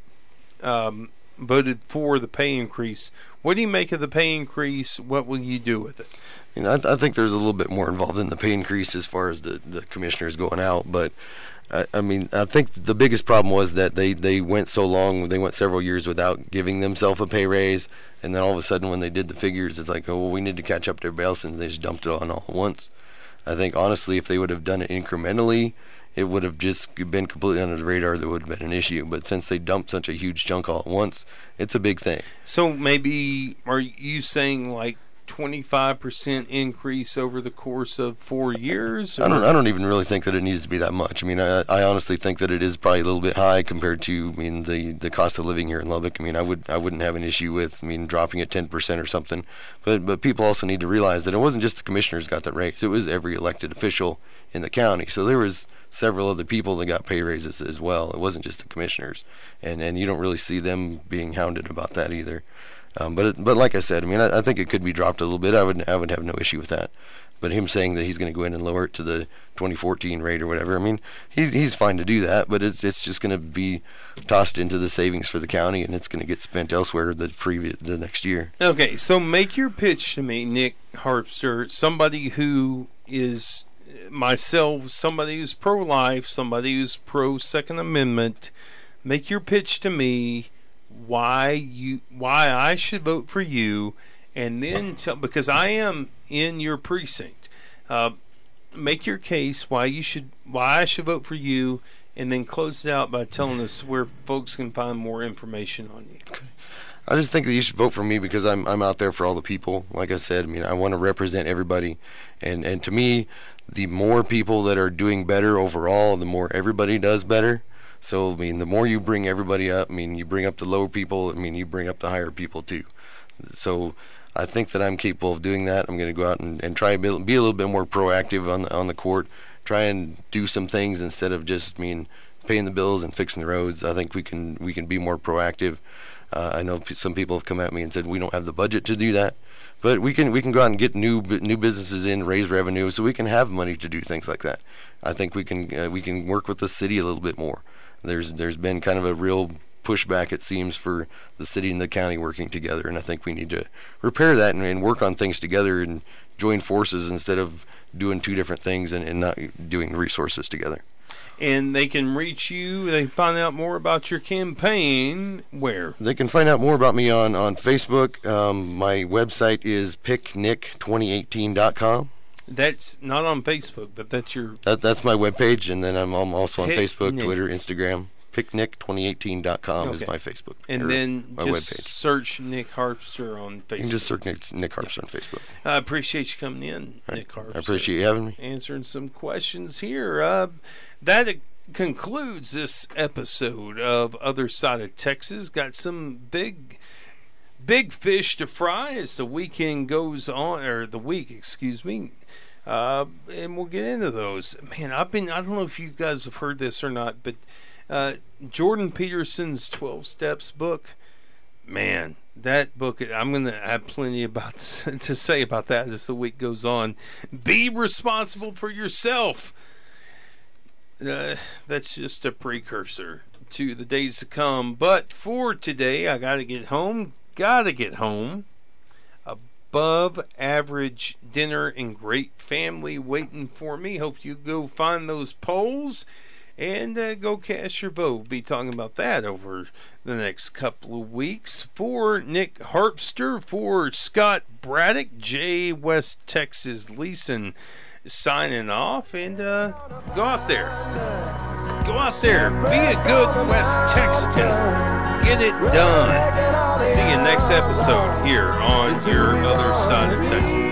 um, voted for the pay increase. What do you make of the pay increase? What will you do with it? You know, I, th- I think there's a little bit more involved in the pay increase as far as the, the commissioners going out. But I, I mean, I think the biggest problem was that they, they went so long, they went several years without giving themselves a pay raise. And then all of a sudden, when they did the figures, it's like, oh, well, we need to catch up to everybody else. And they just dumped it on all at once. I think, honestly, if they would have done it incrementally, it would have just been completely under the radar. There would have been an issue. But since they dumped such a huge chunk all at once, it's a big thing. So maybe are you saying like twenty five percent increase over the course of four years? I don't. I don't even really think that it needs to be that much. I mean, I, I honestly think that it is probably a little bit high compared to, I mean, the the cost of living here in Lubbock. I mean, I would I wouldn't have an issue with, I mean, dropping it ten percent or something. But but people also need to realize that it wasn't just the commissioners got that raise. It was every elected official in the county. So there was several other people that got pay raises as well. It wasn't just the commissioners, and and you don't really see them being hounded about that either. Um, but but like I said, I mean, I, I think it could be dropped a little bit. I would I would have no issue with that. But him saying that he's going to go in and lower it to the 2014 rate or whatever, I mean, he's he's fine to do that. But it's it's just going to be tossed into the savings for the county, and it's going to get spent elsewhere the previous the next year. Okay, so make your pitch to me, Nick Harpster, somebody who is myself, somebody who's pro life, somebody who's pro Second Amendment. Make your pitch to me why you why I should vote for you and then tell because I am in your precinct. Uh, make your case why you should why I should vote for you and then close it out by telling us where folks can find more information on you. I just think that you should vote for me because I'm I'm out there for all the people. Like I said, I mean, I want to represent everybody, and and to me, the more people that are doing better overall, the more everybody does better. So I mean, the more you bring everybody up, I mean, you bring up the lower people. I mean, you bring up the higher people too. So I think that I'm capable of doing that. I'm going to go out and, and try to be, be a little bit more proactive on the, on the court. Try and do some things instead of just I mean paying the bills and fixing the roads. I think we can we can be more proactive. Uh, I know p- some people have come at me and said we don't have the budget to do that, but we can we can go out and get new bu- new businesses in, raise revenue, so we can have money to do things like that. I think we can uh, we can work with the city a little bit more. There's there's been kind of a real pushback it seems for the city and the county working together, and I think we need to repair that and, and work on things together and join forces instead of doing two different things and, and not doing resources together. And they can reach you. They find out more about your campaign where? They can find out more about me on, on Facebook. Um, my website is picknick2018.com. That's not on Facebook, but that's your. That, that's my webpage, and then I'm, I'm also on Facebook. Twitter, Instagram. Picknick2018.com is my Facebook. And then my just webpage. search Nick Harpster on Facebook. You can just search Nick, Nick Harpster on Facebook. I appreciate you coming in, right. Nick Harpster. I appreciate you having me. answering some questions here. Uh, that concludes this episode of Other Side of Texas. Got some big, big fish to fry as the weekend goes on, or the week, excuse me. Uh, and we'll get into those. Man, I've been, I don't know if you guys have heard this or not, but uh, Jordan Peterson's 12 Steps book, man, that book, I'm going to have plenty about to say about that as the week goes on. Be responsible for yourself. Uh, that's just a precursor to the days to come. But for today, I got to get home. Got to get home. Above average dinner and great family waiting for me. Hope you go find those polls and uh, go cast your vote. We'll Be talking about that over the next couple of weeks. For Nick Harpster, for Scott Braddock, J West Texas Leeson signing off and uh, go out there. Go out there. Be a good West Texan. Get it done. See you next episode here on your other side of Texas.